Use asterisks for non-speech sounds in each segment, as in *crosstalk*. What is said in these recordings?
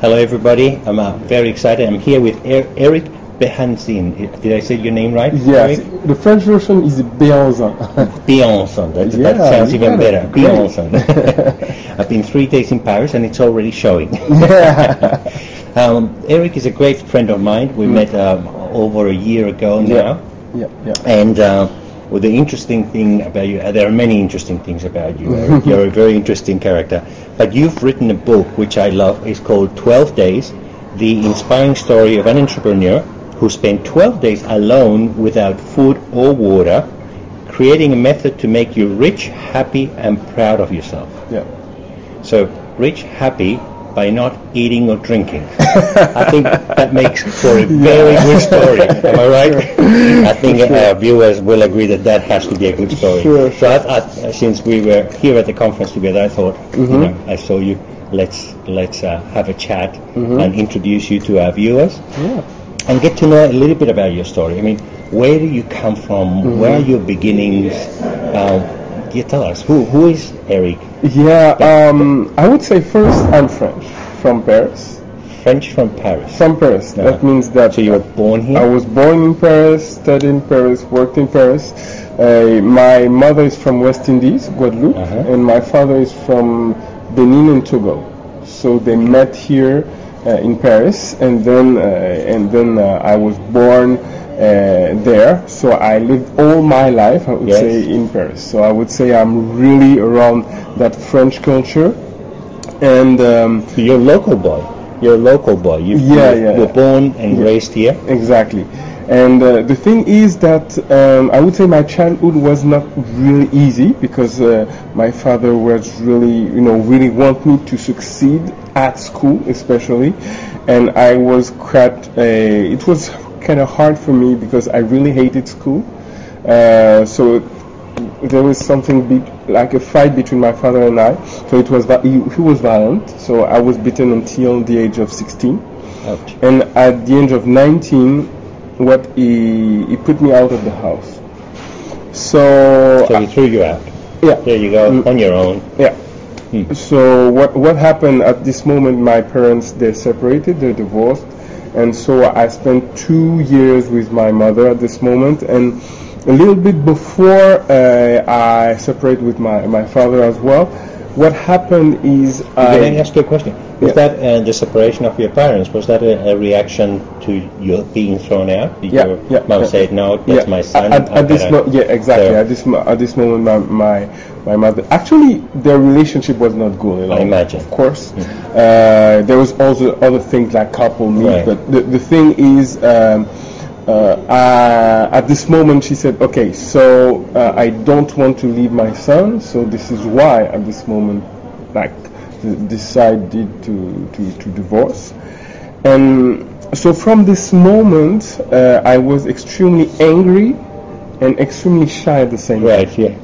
Hello, everybody. I'm uh, very excited. I'm here with er- Eric Behanzin. Did I say your name right? Yes. Eric? The French version is Beanzin. *laughs* Beanzin. That, Yeah, that sounds even better. Great. Beanzin. *laughs* I've been three days in Paris and it's already showing. *laughs* yeah. um, Eric is a great friend of mine. We met um, over a year ago Yeah. now. yeah. Yeah. And uh, well, the interesting thing about you, uh, there are many interesting things about you. *laughs* Eric. You're a very interesting character. But you've written a book which I love. It's called 12 Days, the inspiring story of an entrepreneur who spent 12 days alone without food or water, creating a method to make you rich, happy, and proud of yourself. Yeah. So, rich, happy by not eating or drinking. *laughs* I think that makes for a very good story. Am I *laughs* right? I think our viewers will agree that that has to be a good story. Sure, So, I, I, since we were here at the conference together, I thought, you know, I saw you. Let's let's uh, have a chat and introduce you to our viewers Yeah. and get to know a little bit about your story. I mean, where do you come from? Where are your beginnings? Uh, yeah, tell us who who is Eric? Yeah. Um, I would say first I'm French from Paris. French from Paris. From Paris. Uh-huh. That means that So you were born here? I was born in Paris, studied in Paris, worked in Paris. Uh, my mother is from West Indies, Guadeloupe, Uh-huh. and my father is from Benin and Togo. So they met here uh, in Paris, and then uh, and then uh, I was born uh, there. So I lived all my life, I would Yes. say, in Paris. So I would say I'm really around that French culture, and. Um, So you're a local boy. You're a local boy. You, Yeah, yeah, were yeah. born and Yeah. raised here. Exactly. And uh, the thing is that um, I would say my childhood was not really easy because uh, my father was really, you know, really want me to succeed at school, especially, and I was quite. Uh, it was kind of hard for me because I really hated school. Uh, so there was something big, like a fight between my father and I. So it was he, he was violent. So I was beaten until the age of 16. Ouch. And at the age of 19, what he, he put me out of the house. So, So he threw you out. yeah, There you go, Mm. on your own. yeah. So what what happened at this moment? My parents they separated, they divorced, and so I spent two years with my mother at this moment, and a little bit before uh, I separated with my my father as well. What happened is Can I I ask you a question? Was Yeah. that uh, the separation of your parents? Was that a, a reaction to your being thrown out? Did Yeah, your yeah, mom yeah. say, "No, that's my son"? At, at this better-" mo- yeah, exactly. So- At this mo- at this moment, my, my my mother actually their relationship was not good. I imagine. of course. Uh, there was also other things like couple meet, Right. but the the thing is. Um, uh, uh, at this moment, she said, "Okay, so uh, I don't want to leave my son, so this is why at this moment, like, decided to to, to divorce." And so from this moment, uh, I was extremely angry and extremely shy at the same time. Right, yeah.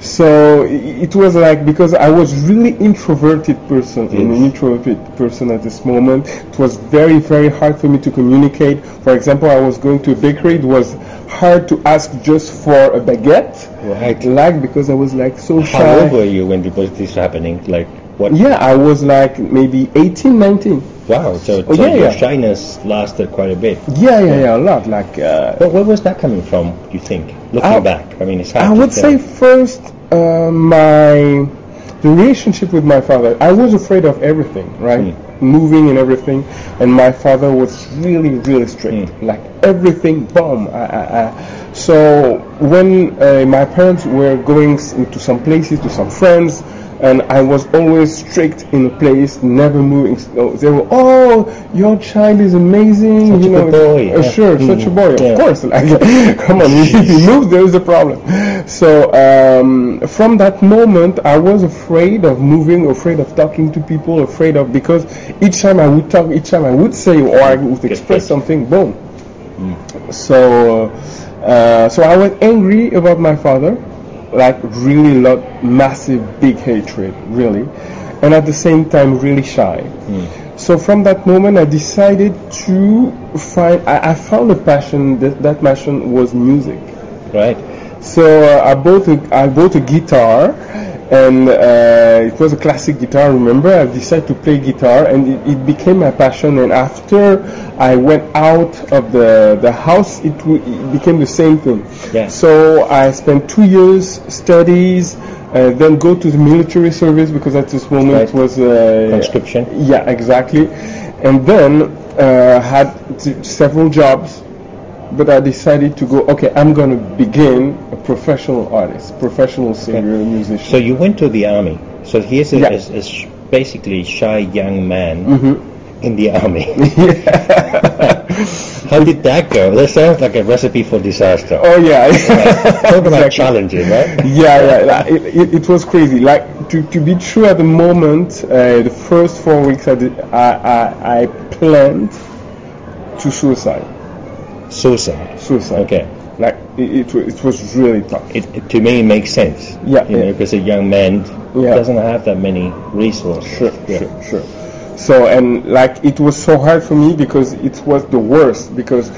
So it was like because I was really introverted person, an introverted person at this moment. It was very very hard for me to communicate. For example, I was going to a bakery. It was hard to ask just for a baguette, Right. like because I was like so shy. How old were you when it was happening? Like, what? Yeah, I was like maybe 18, 19. Wow, so, Oh, so yeah, your yeah. shyness lasted quite a bit. Yeah, yeah, yeah, a lot. Like uh, But where was that coming from, you think? Looking I- back, I mean, it's hard I would say first uh, my relationship with my father. I was afraid of everything, right? Moving and everything, and my father was really, really strict. Like everything, boom. I, I, I. So when uh, my parents were going to some places, to some friends. And I was always strict in a place, never moving. So they were, oh, your child is amazing. Such you a know, good boy, uh, yeah. sure, such a Mhm. boy. Yeah. Of course, *laughs* like, come on, if he *laughs* moves, there is a problem. So um, from that moment, I was afraid of moving, afraid of talking to people, afraid of because each time I would talk, each time I would say or I would express something, boom. So, uh, so I was angry about my father, like really lot, massive, big hatred, really, and at the same time really shy. So from that moment, I decided to find. I, I found a passion. That, that passion was music. Right. So uh, I bought a I bought a guitar, and uh, it was a classic guitar. Remember, I decided to play guitar, and it, it became my passion. And after I went out of the the house, it, w- it became the same thing. Yeah. So I spent two years studies, uh, then go to the military service because at this moment Right. was uh, Conscription. yeah, exactly. And then uh, had several jobs, but I decided to go. Okay, I'm going to begin a professional artist, professional singer, musician. So you went to the army. So here's a, Yeah. a- a sh- basically shy young man Mm-hmm. in the army. *laughs* *laughs* How did that go? That sounds like a recipe for disaster. oh yeah, *laughs* Talk about exactly. challenging, right? yeah, yeah. like, It, it, it was crazy. Like to, to be true at the moment, uh, the first four weeks I did, I, I, I planned to suicide. Suicide. Suicide. Okay. Like it, it, it was really tough. It, it- to me, it makes sense. Yeah, You know, yeah. because a young man Yeah. doesn't have that many resources. Sure, Yeah. sure, sure. So and like it was so hard for me because it was the worst because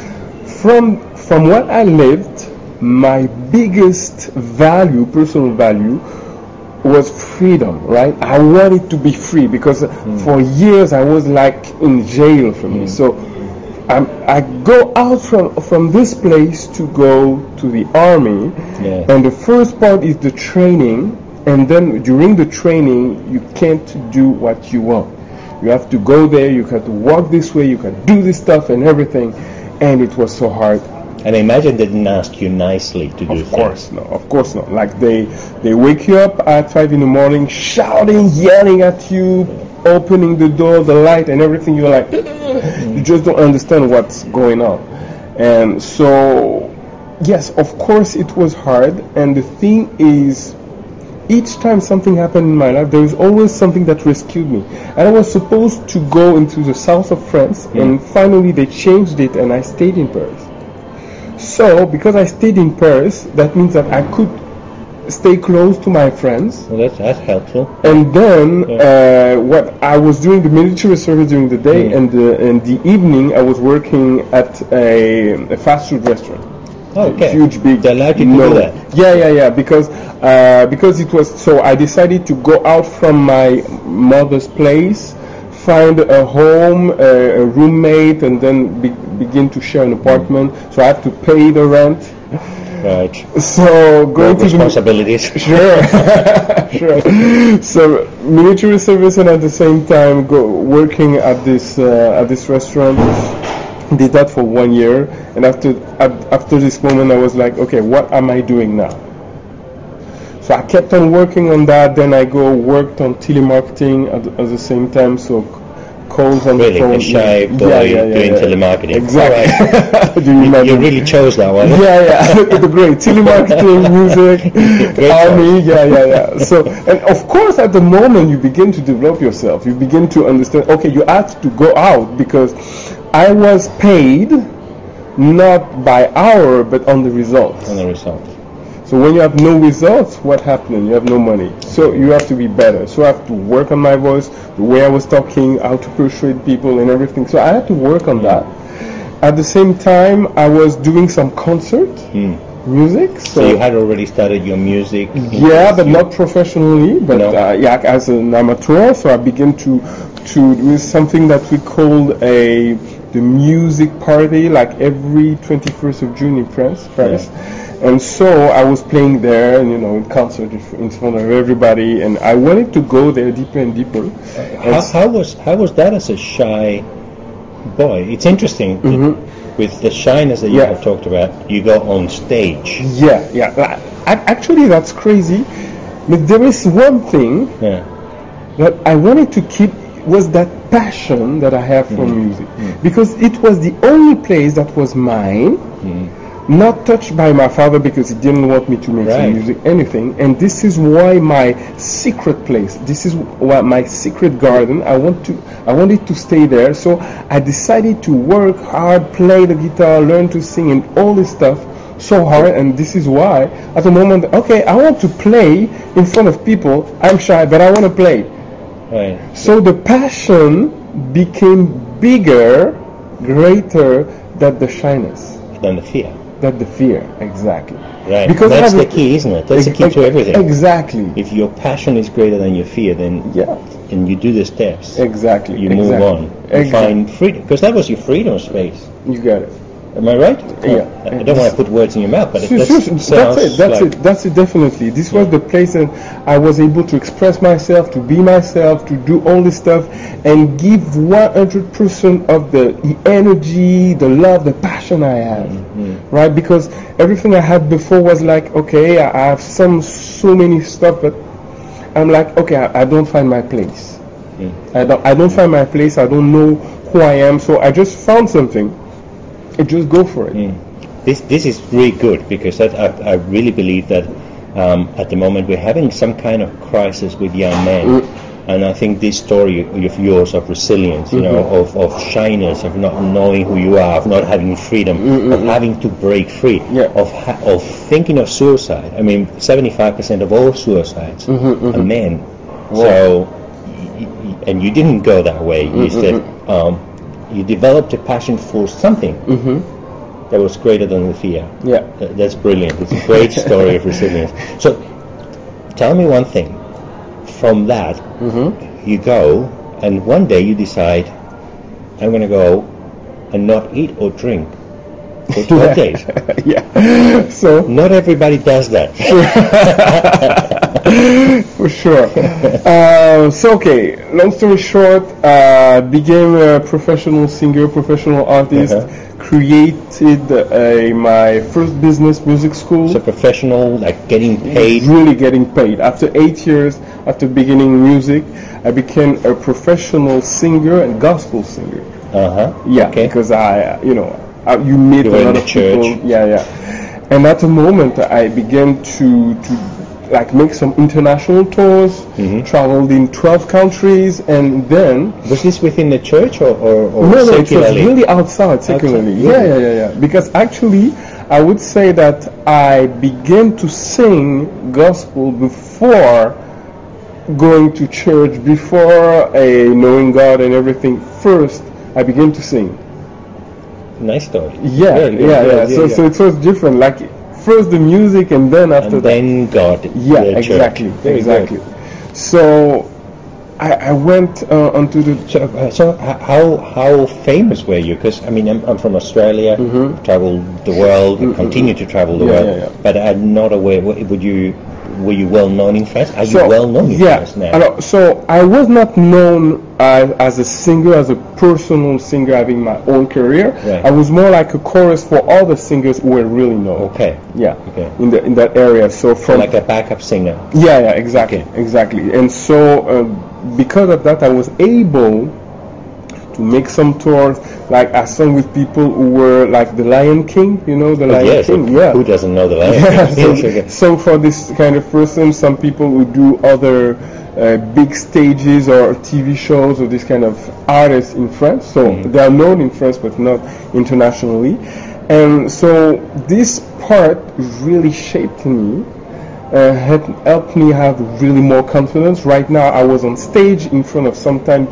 from from what I lived, my biggest value, personal value, was freedom. Right? I wanted to be free because mm. for years I was like in jail for me. Mm. So. I'm, I go out from from this place to go to the army, Yeah. and the first part is the training, and then during the training you can't do what you want. You have to go there, you have to walk this way, you can do this stuff and everything, and it was so hard. And I imagine they didn't ask you nicely to do it. Of course, no, of course not. Like they they wake you up at five in the morning, shouting, yelling at you, opening the door, the light, and everything. You're like, you just don't understand what's going on. And so, yes, of course, it was hard. And the thing is, each time something happened in my life, there was always something that rescued me. And I was supposed to go into the south of France, and hmm. finally they changed it, and I stayed in Paris. So, because I stayed in Paris, that means that I could stay close to my friends. Well, that's, that's helpful. And then, uh, what I was doing the military service during the day, and the and the evening I was working at a, a fast food restaurant. Oh, okay. Huge, big. They allowed you to no. do that. Yeah, yeah, yeah. Because uh, because it was so, I decided to go out from my mother's place, find a home, uh, a roommate, and then be, begin to share an apartment. So I have to pay the rent. Right. So going to the Responsibilities. *laughs* Sure, *laughs* sure. So military service and at the same time go working at this uh, at this restaurant. Did that for one year, and after at, after this moment, I was like, okay, what am I doing now? So I kept on working on that. Then I go worked on telemarketing at, the- at the same time. So calls on Really, the phone. a shy boy doing telemarketing. Exactly. *laughs* Do you You, really chose that one. yeah, yeah, *laughs* great telemarketing, *laughs* music, Great army, yeah, yeah, yeah. So, and of course, at the moment you begin to develop yourself, you begin to understand. Okay, you have to go out because I was paid not by hour but on the results. And the result. So when you have no results, what happened? You have no money. So you have to be better. So I have to work on my voice, the way I was talking, how to persuade people and everything. So I had to work on that. At the same time, I was doing some concert music. So, So you had already started your music. yeah, but not professionally, but No. uh, yeah, as an amateur. So I began to to do something that we called a the music party, like every 21st of June in France, Paris. And so I was playing there, and you know, in concert in front of everybody, and I wanted to go there deeper and deeper. How, how was how was that as a shy boy? It's interesting to- with the shyness that you Mm-hmm. Yeah. have talked about. You go on stage. Yeah, yeah. Actually, that's crazy. But there is one thing Yeah. that I wanted to keep was that passion that I have for Mm-hmm. music because it was the only place that was mine Mm-hmm. Not touched by my father because he didn't want me to make Right. music anything and this is why my secret place this is why my secret garden I want to I wanted to stay there so I decided to work hard play the guitar learn to sing and all this stuff so hard and this is why at the moment okay I want to play in front of people I'm shy but I want to play Right. so the passion became bigger, greater than the shyness. Than the fear. That the fear, exactly. Right. Because That's the key, isn't it? That's the key Ex- to everything. Exactly. If your passion is greater than your fear, then Yeah. and you do the steps, Exactly. you move exactly. on. You Exactly. find freedom because that was your freedom space. You got it. Am I right? Yeah. Uh, I don't want to put words in your mouth, but it Sure, *laughs* that's, sure, sure. That's it. That's like it. That's it. Definitely. This was the place that I was able to express myself, to be myself, to do all this stuff, and give 100% of the energy, the love, the passion I have. Mm-hmm. Right? Because everything I had before was like, okay, I I have some so many stuff, but I'm like, okay, I, I don't find my place. Mm. I don't. I don't find my place. I don't know who I am. So I just found something. I just go for it. Mm. This this is really good because that, I, I really believe that um, at the moment we're having some kind of crisis with young men, and I think this story of yours of resilience, you know, mm-hmm. of, of shyness, of not knowing who you are, of not having freedom, mm-hmm. of having to break free, Yeah. of ha- of thinking of suicide. I mean, seventy five percent of all suicides mm-hmm, are men. So, y- y- and you didn't go that way. You said um, you developed a passion for something that was greater than the fear. Yeah. Th- That's brilliant. It's a great *laughs* story of resilience. So, tell me one thing. From that, you go, and one day you decide, I'm going to go and not eat or drink for 12 *laughs* days. *laughs* yeah. So Not everybody does that. *laughs* for sure. uh, so okay. Long story short, uh, became a professional singer, professional artist. Uh-huh. Created a, my first business, music school. So professional, like getting paid. really getting paid. After eight years, after beginning music, I became a professional singer and gospel singer. Uh huh. Yeah, Okay. because I, you know, I, you meet You a lot of people. church. Yeah, yeah. And at the moment, I began to to like make some international tours. Mm-hmm. Traveled in twelve countries, and then Was this within the church or, or, or no, no, it was really outside secularly. Outside, Yeah, yeah, yeah, yeah. Because actually, I would say that I began to sing gospel before going to church, before a knowing God and everything. First, I began to sing. Nice story. Yeah, good, yeah, yeah. So, so it was different. Like first the music, and then after and then God. Yeah, exactly, exactly. So I, I went uh, onto the So, uh, so how how famous were you? Because I mean, I'm, I'm from Australia, traveled the world, continue to travel the. Yeah, world, yeah, yeah. but I'm not aware. Would you were you well known in France? Are So, you well known in yeah, France now? alors, so I was not known uh, as a singer, as a personal singer having my own career. Right. I was more like a chorus for all the singers who were really known. Okay, Yeah. Okay. In the in that area. So from like a backup singer. yeah, yeah, exactly, Okay. exactly. And so uh, because of that, I was able to make some tours. Like I sang with people who were like the Lion King, you know, the Lion yes, King. Yeah. who doesn't know the Lion *laughs* Yeah, King? so, *laughs* so for this kind of person, some people who do other uh, big stages or TV shows or this kind of artists in France. So Mm-hmm. they are known in France, but not internationally. And so this part really shaped me. Uh, had helped me have really more confidence. Right now, I was on stage in front of sometimes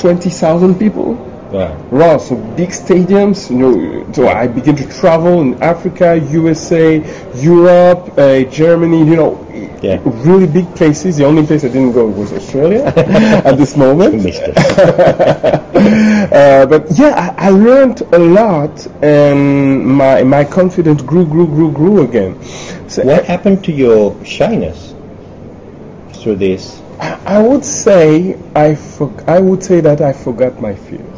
20,000 people. Wow. Wow, so big stadiums, you know, so I began to travel in Africa, USA, Europe, uh, Germany, you know, Yeah. really big places. The only place I didn't go was Australia *laughs* at this moment. *laughs* Uh, but yeah, I, I learned a lot and my, my confidence grew, grew, grew, grew again. So What happened to your shyness through this? I, I would say I, for, I would say that I forgot my fears.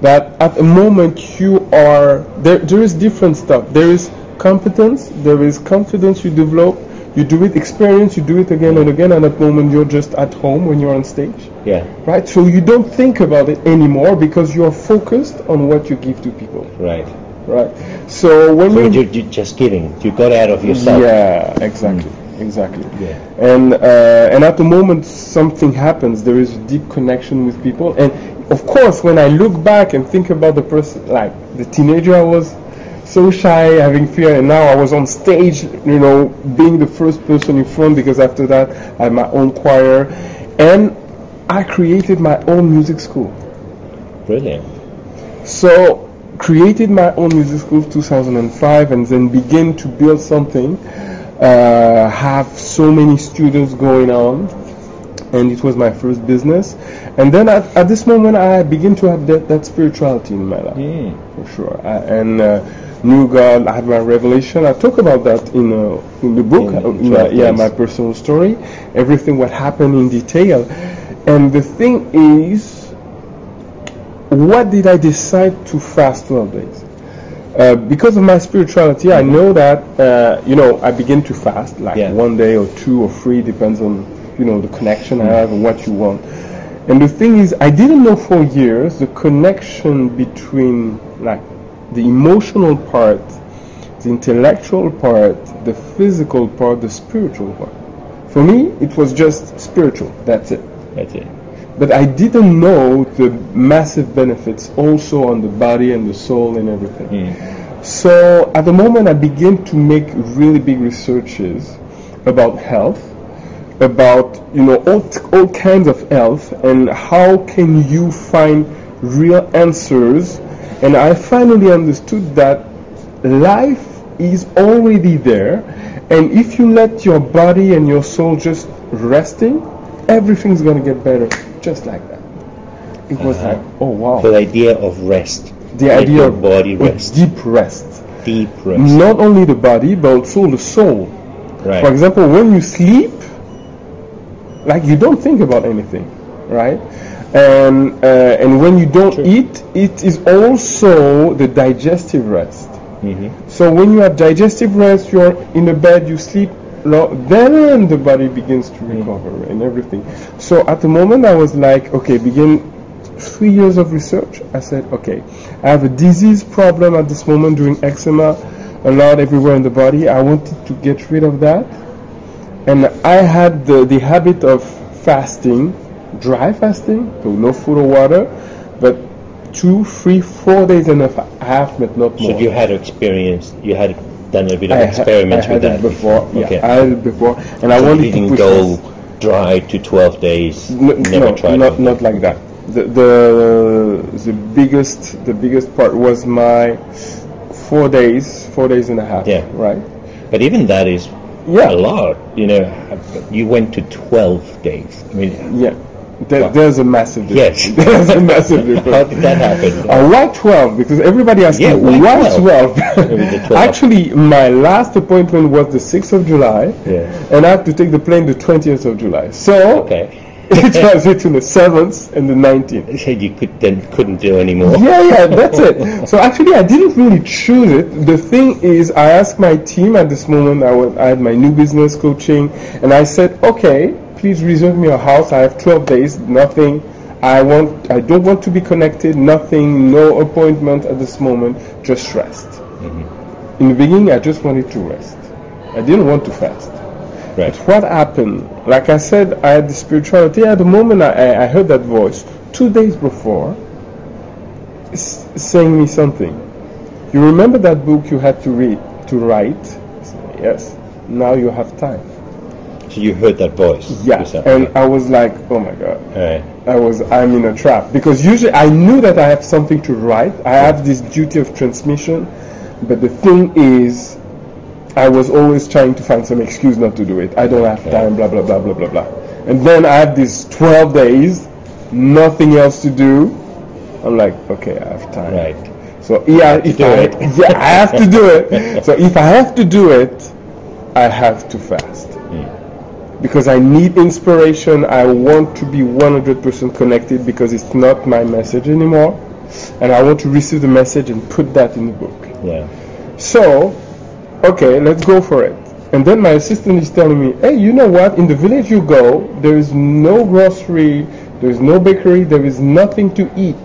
That at the moment you are there there is different stuff there is competence there is confidence you develop you do it experience you do it again and again and at the moment you're just at home when you're on stage Yeah. right so you don't think about it anymore because you're focused on what you give to people Right. right so when So you you're, you're just giving. You got out of yourself. yeah exactly exactly Yeah. and uh, and at the moment something happens there is a deep connection with people and of course when i look back and think about the person like the teenager i was so shy having fear and now i was on stage you know being the first person in front because after that i had my own choir and i created my own music school Brilliant. so created my own music school 2005 and then began to build something. Uh, have so many students going on and it was my first business. And then at, at this moment, I begin to have that, that spirituality in my life, Mm. for sure. I, and uh, knew God, I had my revelation. I talk about that in uh, in the book, In- uh, in my, yeah, my personal story, everything what happened in detail. And the thing is, what did I decide to fast 12 days? Uh, because of my spirituality, I know that uh, you know I begin to fast like Yeah. one day or two or three, depends on you know the connection I have and what you want. And the thing is, I didn't know for years the connection between like the emotional part, the intellectual part, the physical part, the spiritual part. For me, it was just spiritual. That's it. That's it. But I didn't know the massive benefits also on the body and the soul and everything. Mm. So at the moment, I begin to make really big researches about health, about you know all, all kinds of health, and how can you find real answers. And I finally understood that life is already there, and if you let your body and your soul just resting, everything's gonna get better, just like that. It was Uh-huh. like, oh wow, The idea of rest. the idea of body rest. deep rest Deep rest. not only the body but also the soul. Right. For example, when you sleep, like you don't think about anything, right? And uh, and when you don't True. eat, it is also the digestive rest. Mhm. So when you have digestive rest, you're in the bed, you sleep, lo- then the body begins to recover and everything. So at the moment, I was like, okay, begin three years of research. I said, okay, I have a disease problem at this moment doing eczema a lot everywhere in the body. I wanted to get rid of that. And I had the, the habit of fasting, dry fasting, so no food or water, but two, three, four days and a half, but not more. So you had experience. You had done a bit of I experiments I with that before. Okay. Yeah, I had it before, and I So you wanted to didn't push go dry to 12 days. No, tried not not like that. The, the the biggest the biggest part was my four days, four days and a half. Yeah. Right. But even that is Yeah. a lot. You know, you went to 12 days. I mean, Yeah. There. There's a massive difference. Yes. *laughs* there's a massive difference. *laughs* how did that happen? Uh, why 12? Because everybody asks Yeah, me, why why 12? 12? *laughs* 12. Actually, my last appointment was the 6th of July, Yeah. and I have to take the plane the 20th of July. So, Okay. *laughs* it was between the 7th and the 19th. They said you could then couldn't do anymore. Yeah, yeah, *laughs* that's it. So actually, I didn't really choose it. The thing is, I asked my team at this moment. I was I had my new business coaching, and I said, okay, please reserve me a house. I have 12 days, nothing. I want. I don't want to be connected. Nothing. No appointment at this moment. Just rest. Mm-hmm. In the beginning, I just wanted to rest. I didn't want to fast. Right. What happened? Like I said, I had the spirituality. At the moment I, I- heard that voice, two days before, saying me something. You remember that book you had to read, to write? Said, Yes. Now you have time. So you heard that voice. Yeah. yourself. And uh-huh. I was like, oh my God. Right. I was, I'm in a trap. Because usually I knew that I have something to write. I have this duty of transmission. But the thing is, I was always trying to find some excuse not to do it. I don't have time, blah, blah, blah, blah, blah, blah. And then I have these 12 days, nothing else to do. I'm like, okay, I have time. Right. So yeah, if I, it. *laughs* yeah, I have to do it. *laughs* So if I have to do it, I have to fast. Because I need inspiration. I want to be 100% connected because it's not my message anymore. And I want to receive the message and put that in the book. Yeah. So, okay, let's go for it. And then my assistant is telling me, hey, you know what? In the village you go, there is no grocery, there is no bakery, there is nothing to eat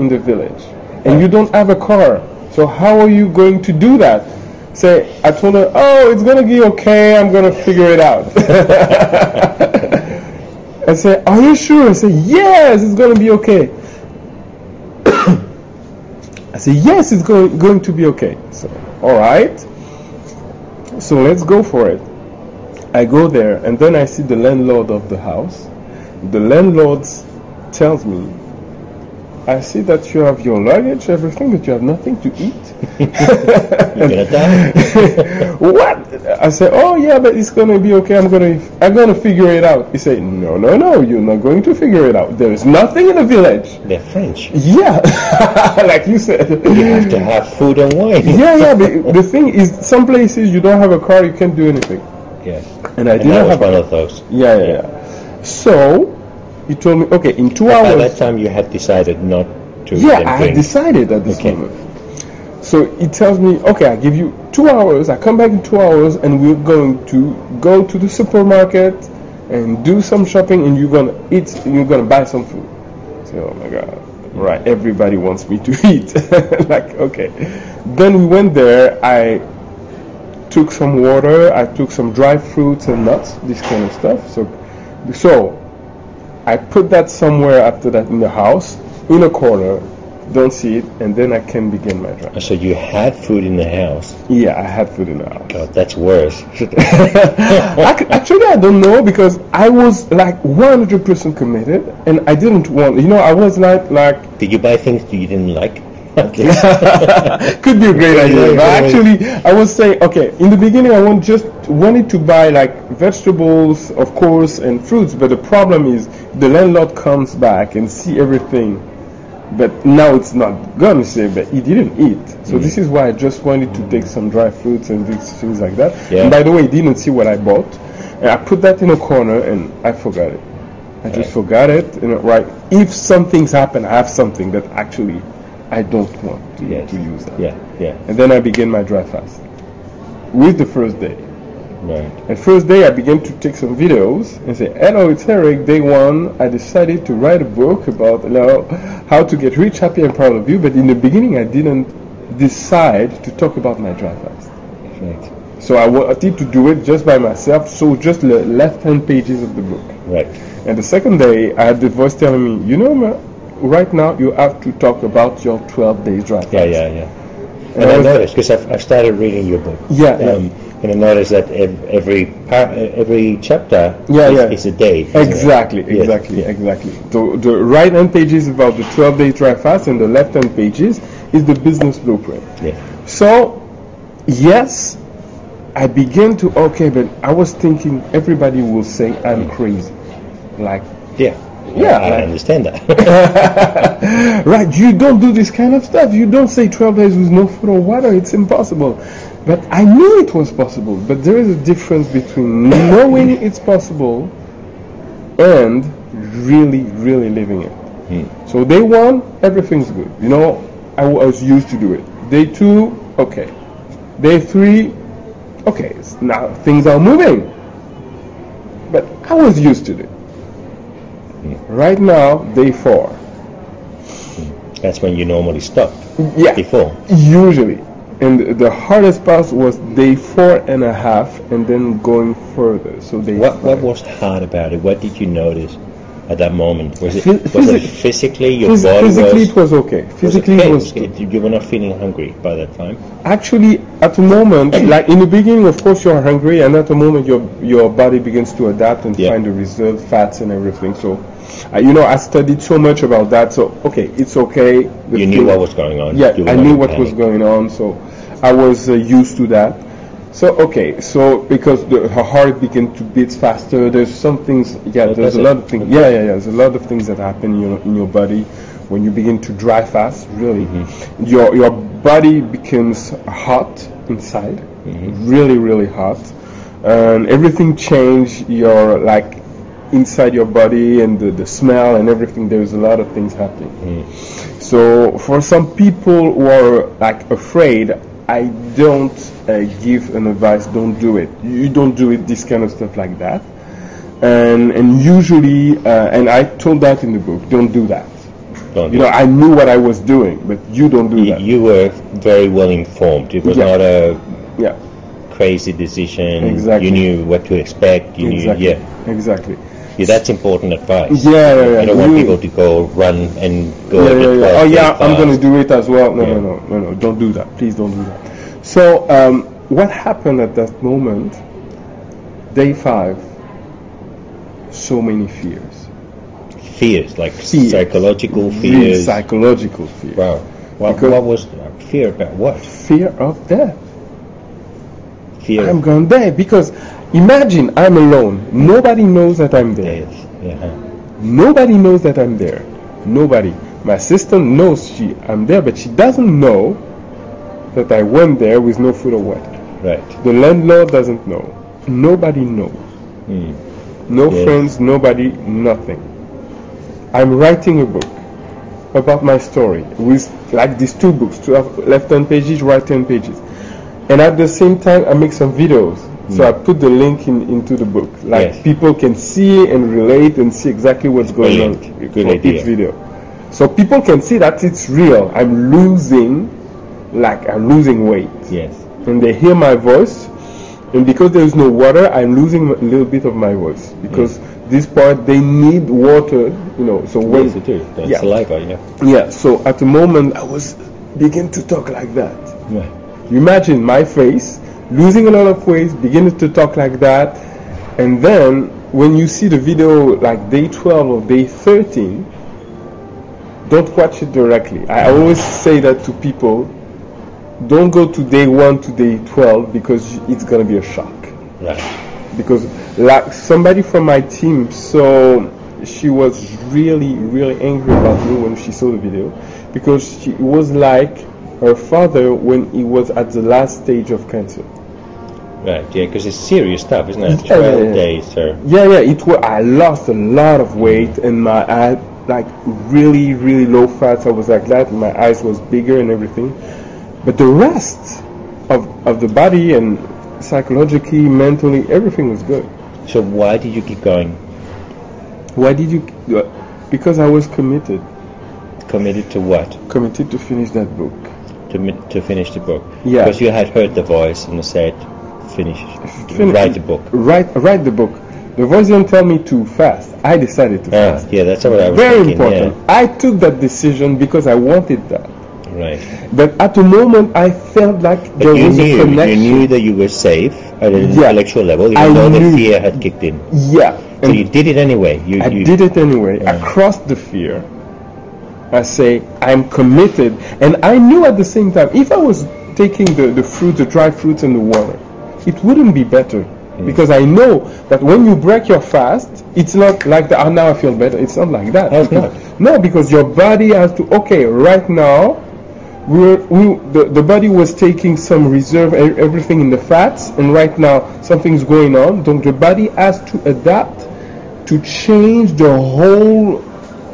in the village. And you don't have a car. So how are you going to do that? Say, I told her, oh, it's going to be okay, I'm going to figure it out. *laughs* I said, are you sure? I said, yes, it's going to be okay. *coughs* I said, yes, it's going, going to be okay. So, all right. So let's go for it. I go there, and then I see the landlord of the house. The landlord tells me, I see that you have your luggage, everything, but you have nothing to eat. You're gonna die. what? I said, oh yeah, but it's gonna be okay. I'm gonna, I'm gonna figure it out. He said, no, no, no, you're not going to figure it out. There is nothing in the village. They're French. Yeah, *laughs* like you said. You have to have food and wine. *laughs* Yeah, yeah. But the *laughs* thing is, some places you don't have a car, you can't do anything. Yes. And I And didn't have. one of those. Yeah, yeah, yeah. So he told me, okay, in two By hours. that time, you had decided not to Yeah, I had decided at this Okay. moment. So he tells me, okay, I give you two hours. I come back in two hours, and we're going to go to the supermarket and do some shopping, and you're gonna eat. You're gonna buy some food. So, oh my god, right? Everybody wants me to *laughs* eat. *laughs* like, okay. Then we went there. I took some water. I took some dry fruits and nuts, this kind of stuff. So, so I put that somewhere after that in the house, in a corner, don't see it, and then I can begin my drive. So you had food in the house. Yeah, I had food in the house. God, that's worse. *laughs* Ac- Actually, I don't know because I was like 100% committed, and I didn't want. You know, I was not like Did you buy things that you didn't like? Least. *laughs* could be a great idea. But actually, I was saying, okay, in the beginning, I want just wanted to buy like vegetables, of course, and fruits. But the problem is, the landlord comes back and see everything. But now it's not gonna say, but he didn't eat. So Mm. this is why I just wanted to take some dry fruits and things like that. Yeah. And by the way, he didn't see what I bought, and I put that in a corner and I forgot it. I just forgot it. You know, right? If some things happen, I have something that actually I don't want to, Yes. to use that. yeah, yeah, And then I begin my dry fast with the first day. right. And first day I began to take some videos and say, hello, it's Eric. Day one, I decided to write a book about you know, how to get rich, happy, and proud of you. But in the beginning, I didn't decide to talk about my dry fast. Right. So I wanted to do it just by myself. So just the left-hand pages of the book. Right. And the second day, I had the voice telling me, you know, ma, right now you have to talk about your 12 days fast. Yeah, yeah, yeah. And And I I noticed because I've, I've started reading your book. Yeah, yeah. Um, and I noticed that every par- every chapter Yeah, is, yeah. is a day. Exactly, Yes, exactly, yeah. exactly. The, the right hand page is about the 12 day dry fast, and the left hand pages is the business blueprint. Yeah. So, yes, I began to, okay, but I was thinking everybody will say I'm crazy. Like, Yeah. Yeah, I like- understand that. *laughs* right, you don't do this kind of stuff. You don't say 12 days with no food or water. It's impossible. But I knew it was possible. But there is a difference between knowing it's possible and really, really living it. Hmm. So day one, everything's good. You know, I was used to do it. Day two, okay. Day three, okay. Now things are moving. But I was used to it. Right now, day four. That's when you normally stop. Yeah. Before. Usually. And the hardest part was day four and a half and then going further. So day What what was hard about it? What did you notice at that moment? Was it Phys- was it physically your Phys- body physically was, it was okay. Physically okay? it was It- you were not feeling hungry by that time. actually at the moment *coughs* like in the beginning of course you're hungry and at the moment your your body begins to adapt and Yeah. find the reserve fats and everything so uh, you know I studied so much about that so okay it's okay The You knew thing- what was going on. yeah I knew what was going on so I was uh, used to that so okay so because the, her heart began to beat faster there's some things yeah there's a it? lot of things yeah yeah yeah there's a lot of things that happen in your, in your body when you begin to dry fast really Mm-hmm. your your body becomes hot inside Mm-hmm. really really hot and everything change your like inside your body and the, the smell and everything there's a lot of things happening Mm. so for some people who are like afraid i don't uh, give an advice don't do it you don't do it this kind of stuff like that and and usually uh, and i told that in the book don't do that Don't you do know it. i knew what i was doing but you don't do you, that you were very well informed. It was Yeah. not a yeah crazy decision. Exactly. You knew what to expect. You exactly knew, yeah. exactly yeah. That's important advice. Yeah, yeah, yeah. I don't want You- people to go run and go yeah, yeah, yeah. Oh yeah, I'm gonna do it as well. No, Yeah. no, no, no, no. Don't do that. Please don't do that. So um, what happened at that moment? Day five. So many fears. fears, like Fears. psychological fears. psychological fear. wow. What, Because- what was fear about? What Fear of death. fear? I'm gonna die because imagine I'm alone. Nobody knows that I'm there. Death. Yeah. Nobody knows that I'm there. Nobody. My sister knows she I'm there, but she doesn't know that I went there with no food or water. Right. The landlord doesn't know. Nobody knows. Hmm. No Yes. friends, nobody, nothing. I'm writing a book about my story with like these two books, two have left hand pages, right hand pages. And at the same time I make some videos. So I put the link in, into the book. Like Yes. people can see and relate and see exactly what's going Brilliant. on Good for idea. each video. So people can see that it's real. I'm losing like I'm losing weight Yes. and they hear my voice and because there is no water i'm losing a little bit of my voice because this part they need water you know so when Yes, it is. That's yeah. saliva. Yeah. yeah so at the moment i was begin to talk like that Yeah. you imagine my face losing a lot of weight beginning to talk like that. And then when you see the video like day 12 or day 13 don't watch it directly. I always say that to people don't go to day 1 to day 12 because it's going to be a shock. Right. because like somebody from my team so she was really really angry about me when she saw the video because she it was like her father when he was at the last stage of cancer Right. Yeah. Because it's serious stuff, isn't it? Yeah, yeah, Twelve yeah. days, sir. yeah yeah it was i lost a lot of weight and my i had like really really low fats i was like that my eyes was bigger and everything but the rest of of the body and psychologically mentally everything was good So why did you keep going? why did you uh, because i was committed Committed to what? committed to finish that book To to finish the book. Yeah. Because you had heard the voice and said, finish, Fin- write the book. Write, write the book. The voice didn't tell me to fast. I decided to Ah, fast. yeah, that's what I was Very thinking. important. I took that decision because I wanted that. Right. But at the moment, I felt like But there was a knew, you knew that you were safe at an Yeah. intellectual level, even I though the fear had kicked in. Yeah. So And you did it anyway. You, I you, did it anyway. Yeah. I crossed the fear. I say, I'm committed. And I knew at the same time, if I was taking the, the fruit, the dry fruits and the water, it wouldn't be better. Mm. Because I know that when you break your fast, it's not like the, oh, now I feel better. It's not like that. Not? *laughs* No, because your body has to, okay, right now, we're, we, the, the body was taking some reserve, everything in the fats, and right now something's going on. So the body has to adapt to change the whole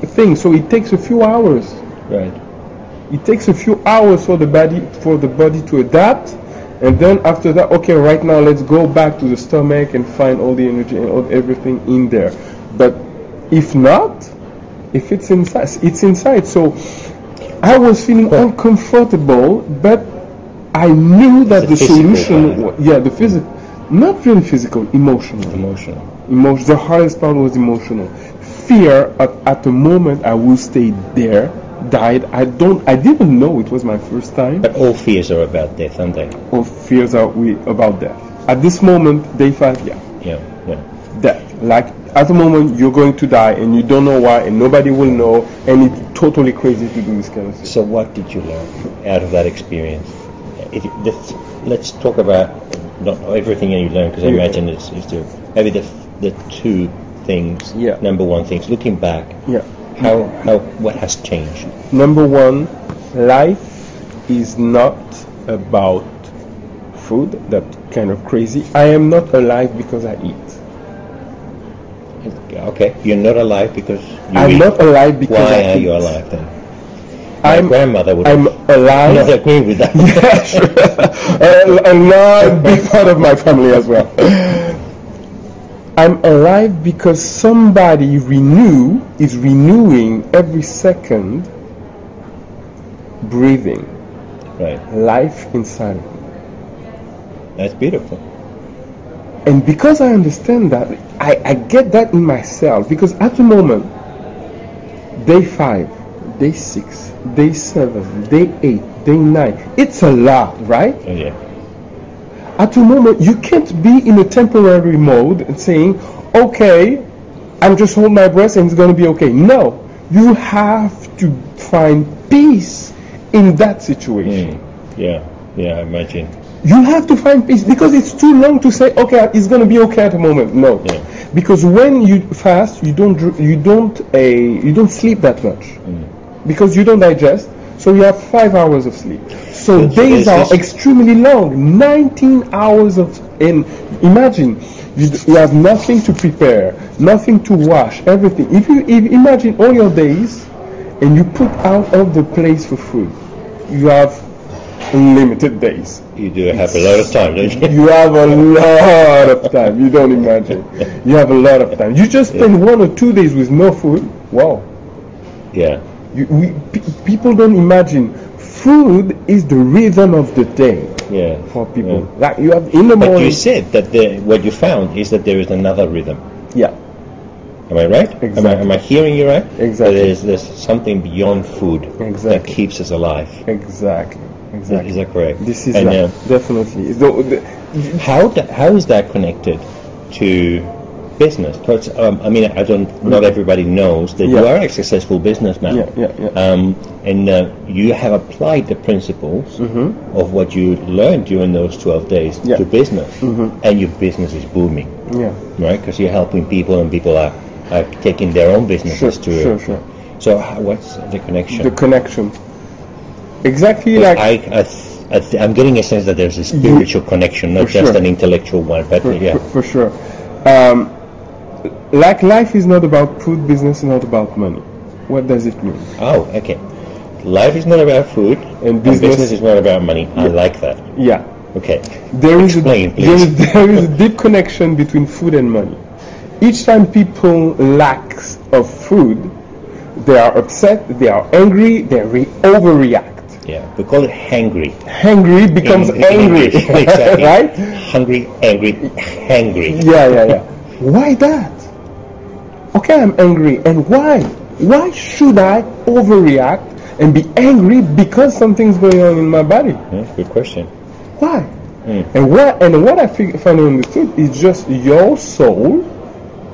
thing. So it takes a few hours. right. It takes a few hours for the body for the body to adapt, and then after that, okay, right now let's go back to the stomach and find all the energy and all, everything in there. But if not, if it's inside, it's inside. So I was feeling uncomfortable, but I knew that The solution, part. yeah, the physical, not really physical, emotional Emotional. emotion. The hardest part was emotional. Fear at, at the moment I will stay there, died. I don't. I didn't know it was my first time. But all fears are about death, aren't they? All fears are we about death. At this moment, day five, yeah, Yeah. Yeah. death. Like at the moment you're going to die and you don't know why and nobody will know and it's totally crazy to do this kind of thing. So what did you learn out of that experience? If let's, let's talk about not everything that you learned, because I Yeah. imagine it's, it's the, maybe the, the two things, Yeah. number one things, looking back, Yeah. how, how, what has changed? Number one, life is not about food. That kind of crazy. I am not alive because I eat. Okay, you're not alive because you I'm eat. not alive because Why I are eat. you alive then? My I'm grandmother would I'm not *laughs* alive. agree with that. *laughs* *laughs* and now a big part of my family as well. I'm alive because somebody renew is renewing every second, breathing right, life inside of me. that's beautiful. And because I understand that, I, I get that in myself. Because at the moment, day five, day six, day seven, day eight, day nine, it's a lot, right? Oh, yeah, At the moment, you can't be in a temporary mode and saying, okay, I'm just hold my breath and it's going to be okay. No, you have to find peace in that situation. Mm. Yeah, yeah, I imagine. You have to find peace because it's too long to say, okay, it's going to be okay at the moment. No, Yeah. because when you fast, you don't you don't uh, you don't sleep that much because you don't digest. So you have five hours of sleep. So days are extremely long. 19 hours of and imagine you, you have nothing to prepare, nothing to wash, everything. If you if, imagine all your days and you put out of the place for food, you have unlimited days. You do have a lot of time, don't you? You have a lot of time. You don't imagine. You have a lot of time. You just spend one or two days with no food. Wow. yeah. You, we, pe- people don't imagine. Food is the rhythm of the day Yeah. for people. Yeah. Like you have in the But morning. you said that the, what you found is that there is another rhythm. yeah. Am I right? Am I, Exactly. am I hearing you right? Exactly. There's, there's something beyond food exactly. that keeps us alive. Exactly. Exactly. Is that correct? This is and, that. uh, definitely. The, the, how how is that connected to business? Towards, um, I mean, I don't. Not everybody knows that you Mm. Are a successful businessman. Yeah, yeah, yeah. Um, and uh, you have applied the principles of what you learned during those 12 days Mm-hmm. Yeah. Mm-hmm. to business, and your business is booming, yeah. right? Because you're helping people, and people are, are taking their own Sure. businesses to. Sure. Sure. So, how, what's the connection? The connection. Exactly like I, I, th- I I'm getting a sense that there's a spiritual connection, not just sure. an intellectual one. But for, yeah, for, for sure. Um, like life is not about food, business is not about money. What does it mean? Oh, okay. Life is not about food, and business- business, is not about money. I like that. Yeah. Okay. There is, Explain, a, *laughs* there, is, there is a deep connection between food and money. Each time people lack of food, they are upset, they are angry, they re- overreact. Yeah, we call it hangry. Hungry becomes In- angry, *laughs* exactly. right? Hungry, angry, hangry. Yeah, yeah, yeah. Why that? Okay, I'm angry, and why? Why should I overreact and be angry because something's going on in my body? Yeah, good question. Why? Hmm. And what and what I fig- finally understood is just your soul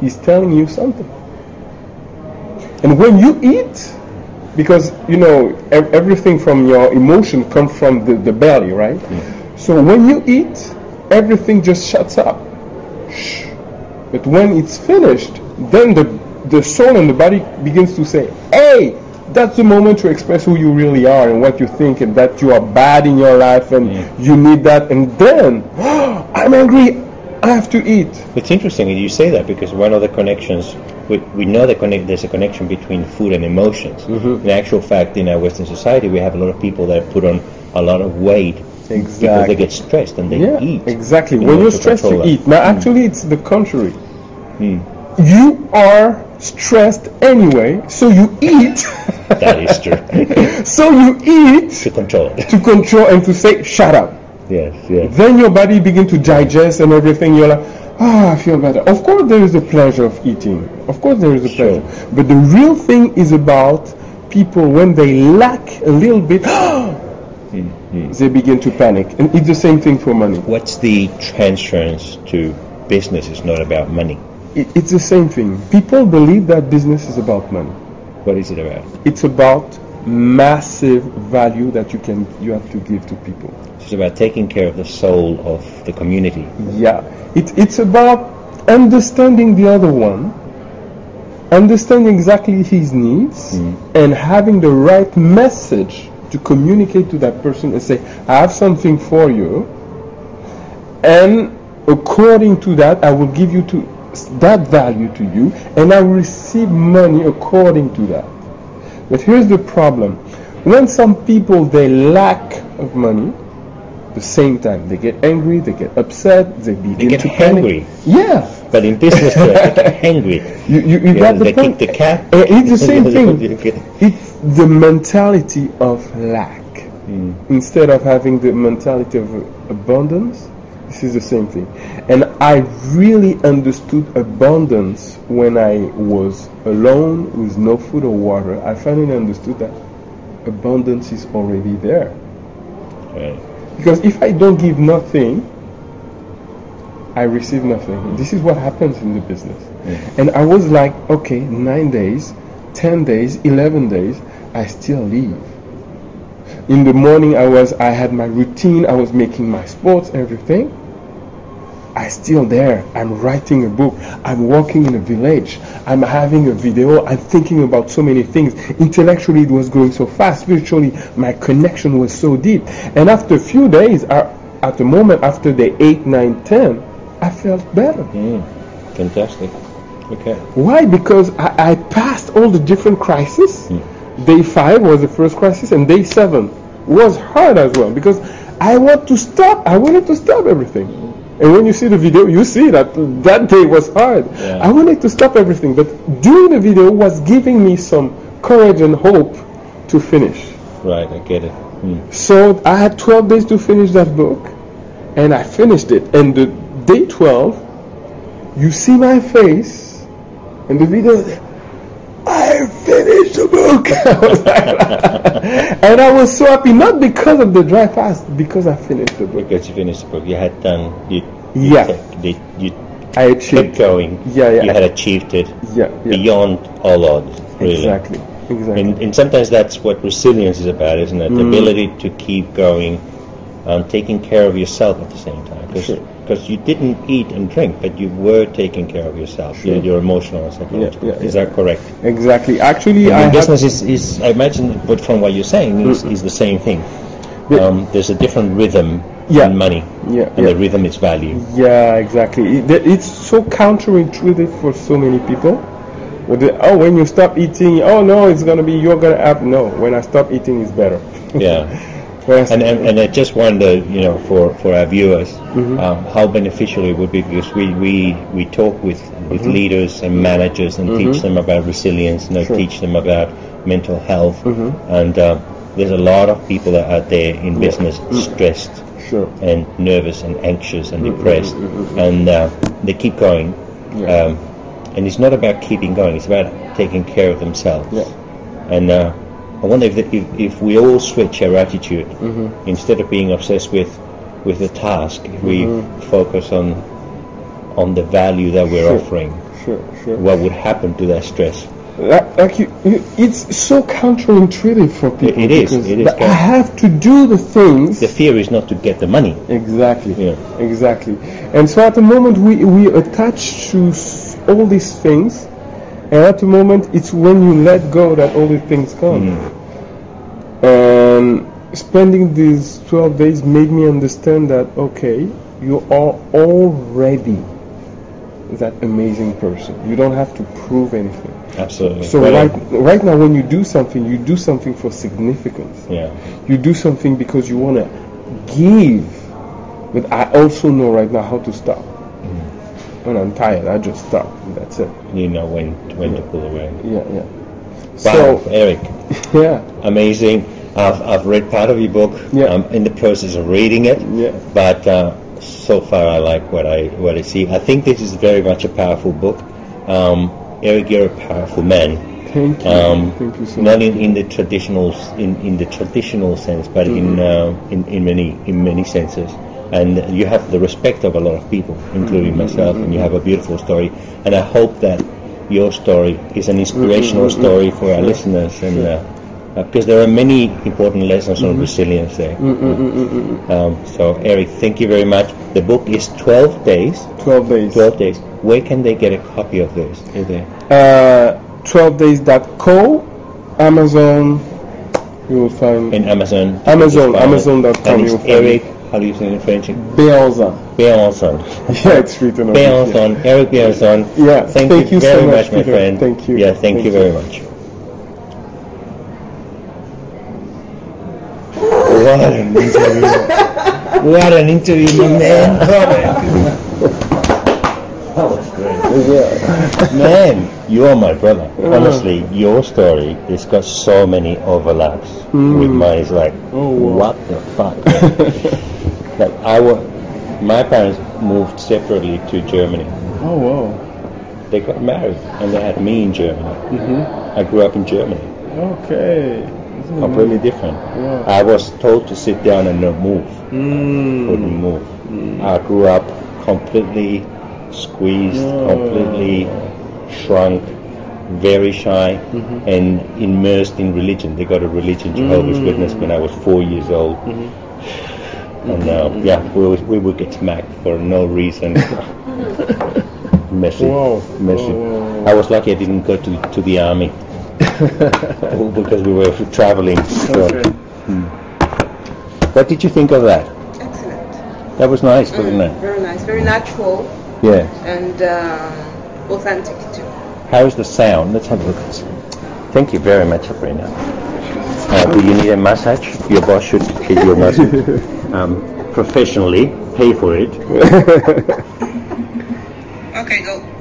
is telling you something. And when you eat, because you know ev- everything from your emotion comes from the, the belly, right? Hmm. So when you eat, everything just shuts up. But when it's finished, then the the soul and the body begins to say, "Hey, that's the moment to express who you really are and what you think, and that you are bad in your life, and you need that." And then, *gasps* I'm angry. I have to eat. It's interesting that you say that because one of the connections, we, we know that connect, there's a connection between food and emotions. Mm-hmm. In actual fact, in our Western society, we have a lot of people that put on a lot of weight because Exactly. they get stressed and they Yeah, eat. exactly. When you're stressed, you eat. Now, hmm. actually, it's the contrary. Hmm. You are stressed anyway, so you eat. *laughs* That is true. *laughs* so you eat to control it. to control and to say, "Shut up." Yes, yes. Then your body begin to digest and everything. You're like, ah, I feel better. Of course, there is the pleasure of eating. Of course, there is the Sure. pleasure. But the real thing is about people when they lack a little bit, *gasps* hmm. Hmm. they begin to panic. And it's the same thing for money. What's the transference to business is not about money? It, it's the same thing. People believe that business is about money. What is it about? It's about massive value that you can you have to give to people. It's about taking care of the soul of the community. Yeah, it, it's about understanding the other one, understanding exactly his needs, hmm. and having the right message to communicate to that person and say, I have something for you, and according to that, I will give you to that value to you, and I will receive money according to that. But here's the problem. When some people they lack of money, the same time they get angry, they get upset, they begin get to hangry. Yeah, But in business, they get angry. *laughs* you you, you Yeah, got the they point. kick the cat. Uh, it's the same *laughs* thing. *laughs* the mentality of lack Hmm. instead of having the mentality of abundance. This is the same thing. And I really understood abundance when I was alone with no food or water. I finally understood that abundance is already there. Right. Because if I don't give nothing, I receive nothing. This is what happens in the business. And I was like, okay, nine days, 10 days, 11 days, I still leave. In the morning, I was, I had my routine, I was making my sports, everything. I still there. I'm writing a book. I'm walking in a village. I'm having a video. I'm thinking about so many things. Intellectually, it was going so fast. Spiritually, my connection was so deep. And after a few days, I, at the moment after the 8, 9, 10, I felt better. Mm. Fantastic. Okay. Why? Because I, I passed all the different crises. Day 5 was the first crisis, and day 7 was hard as well because I want to stop. I wanted to stop everything. And when you see the video, you see that that day was hard. Yeah. I wanted to stop everything, but doing the video was giving me some courage and hope to finish. Right, I get it. Mm. So I had 12 days to finish that book, and I finished it. And the day 12, you see my face, and the video. I finished the book, I *laughs* and I was so happy not because of the dry fast, because I finished the book. Because you finished the book, you had done. You, you Yeah. kept- you, I kept going. Yeah, yeah. You had achieved it Yeah, yeah. beyond all odds. Really. Exactly, exactly. And, and sometimes that's what resilience is about, isn't it? Mm. The ability to keep going, um, taking care of yourself at the same time. Sure. Because you didn't eat and drink, but you were taking care of yourself, Sure. your, your emotional and psychological. yeah, is yeah. that correct? Exactly. Actually, And I in business is, is, I imagine, but from what you're saying, is, is the same thing. Yeah. Um, there's a different rhythm Yeah. in money, Yeah, and yeah. the rhythm is value. Yeah, exactly. It, it's so counterintuitive for so many people. With the, oh, when you stop eating, oh no, it's gonna be you're gonna have no. When I stop eating, it's better. Yeah. *laughs* And, and, and I just wonder, you know, for, for our viewers, Mm-hmm. um, how beneficial it would be because we, we, we talk with, with leaders and managers and teach them about resilience, you know, Mm-hmm. Sure. teach them about mental health. Mm-hmm. And uh, there's a lot of people that are out there in business Mm-hmm. stressed sure. and nervous and anxious and Mm-hmm. depressed, and uh, they keep going. Yeah. Um, and it's not about keeping going; it's about taking care of themselves. Yeah. And uh, I wonder if, the, if if we all switch our attitude Mm-hmm. instead of being obsessed with with the task, if we focus on on the value that we're Mm-hmm. Sure. offering, Sure, sure. what would happen to that stress? Like, like you, you, it's so counterintuitive for people. it is. It is. I have to do the things. The fear is not to get the money. Exactly. Yeah. Exactly. And so at the moment we we attach to all these things, and at the moment it's when you let go that all these things come. Mm. And spending these 12 days made me understand that okay, you are already that amazing person. You don't have to prove anything. Absolutely. So right right now when you do something, you do something for significance Yeah. you do something because you want to give. But I also know right now how to stop. When I'm tired, I just stop. and That's it. You know when when to pull away. Yeah, yeah. Wow, So, Eric, *laughs* yeah, amazing. I've, I've read part of your book. Yeah. I'm in the process of reading it. Yeah. But uh, so far, I like what I what I see. I think this is very much a powerful book. Um, Eric, you're a powerful man. thank you. Um, thank you so not much. in, in the traditional in, in the traditional sense, but in, Mm-hmm. uh, in in many in many senses. And you have the respect of a lot of people, including Mm-hmm. myself, and you have a beautiful story. And I hope that your story is an inspirational Mm-hmm. story for our listeners, and uh, uh, because there are many important lessons Mm-hmm. on resilience there. Um, so, Eric, thank you very much. The book is 12 days. 12 days. 12 days. Where can they get a copy of this? Is there? Uh, 12 days.co, Amazon, you will find in Amazon. Amazon, Just find it. Amazon.com, And you'll it's find Eric, how do you say it in French? Beelza. Behanzin. *laughs* Yeah, it's written. Behanzin, *laughs* Eric Behanzin. Yeah, Thank, thank you, you so very much, much, my friend. Thank you. Yeah, thank, Thank you you. very much. What an interview. *laughs* what an interview, my man. That was great. Man, you are my brother. Uh-huh. Honestly, your story has got so many overlaps mm. with mine. It's like, Oh, wow. what the fuck? Like I wa my parents moved separately to Germany. Oh, wow. They got married and they had me in Germany. Mm-hmm. I grew up in Germany, Okay. completely different. Yeah. I was told to sit down and not move. Mm. Wouldn't move. I grew up completely squeezed, No. completely shrunk, very shy, Mm-hmm. and immersed in religion. They got a religion, Jehovah's Mm. Witness, when I was four years old. Mm-hmm. And uh, yeah, we would, we would get smacked for no reason. *laughs* messy, Wow. messy. Wow, wow, wow. I was lucky I didn't go to, to the army *laughs* because we were traveling. So. Okay. What did you think of that? Excellent. That was nice, wasn't Mm, it? Very nice, very natural Yeah. and um, authentic too. How's the sound? Let's have a look. Thank you very much, Sabrina. Uh, do you need a massage? Your boss should give you a massage. *laughs* Um, professionally, pay for it. *laughs* Okay, go.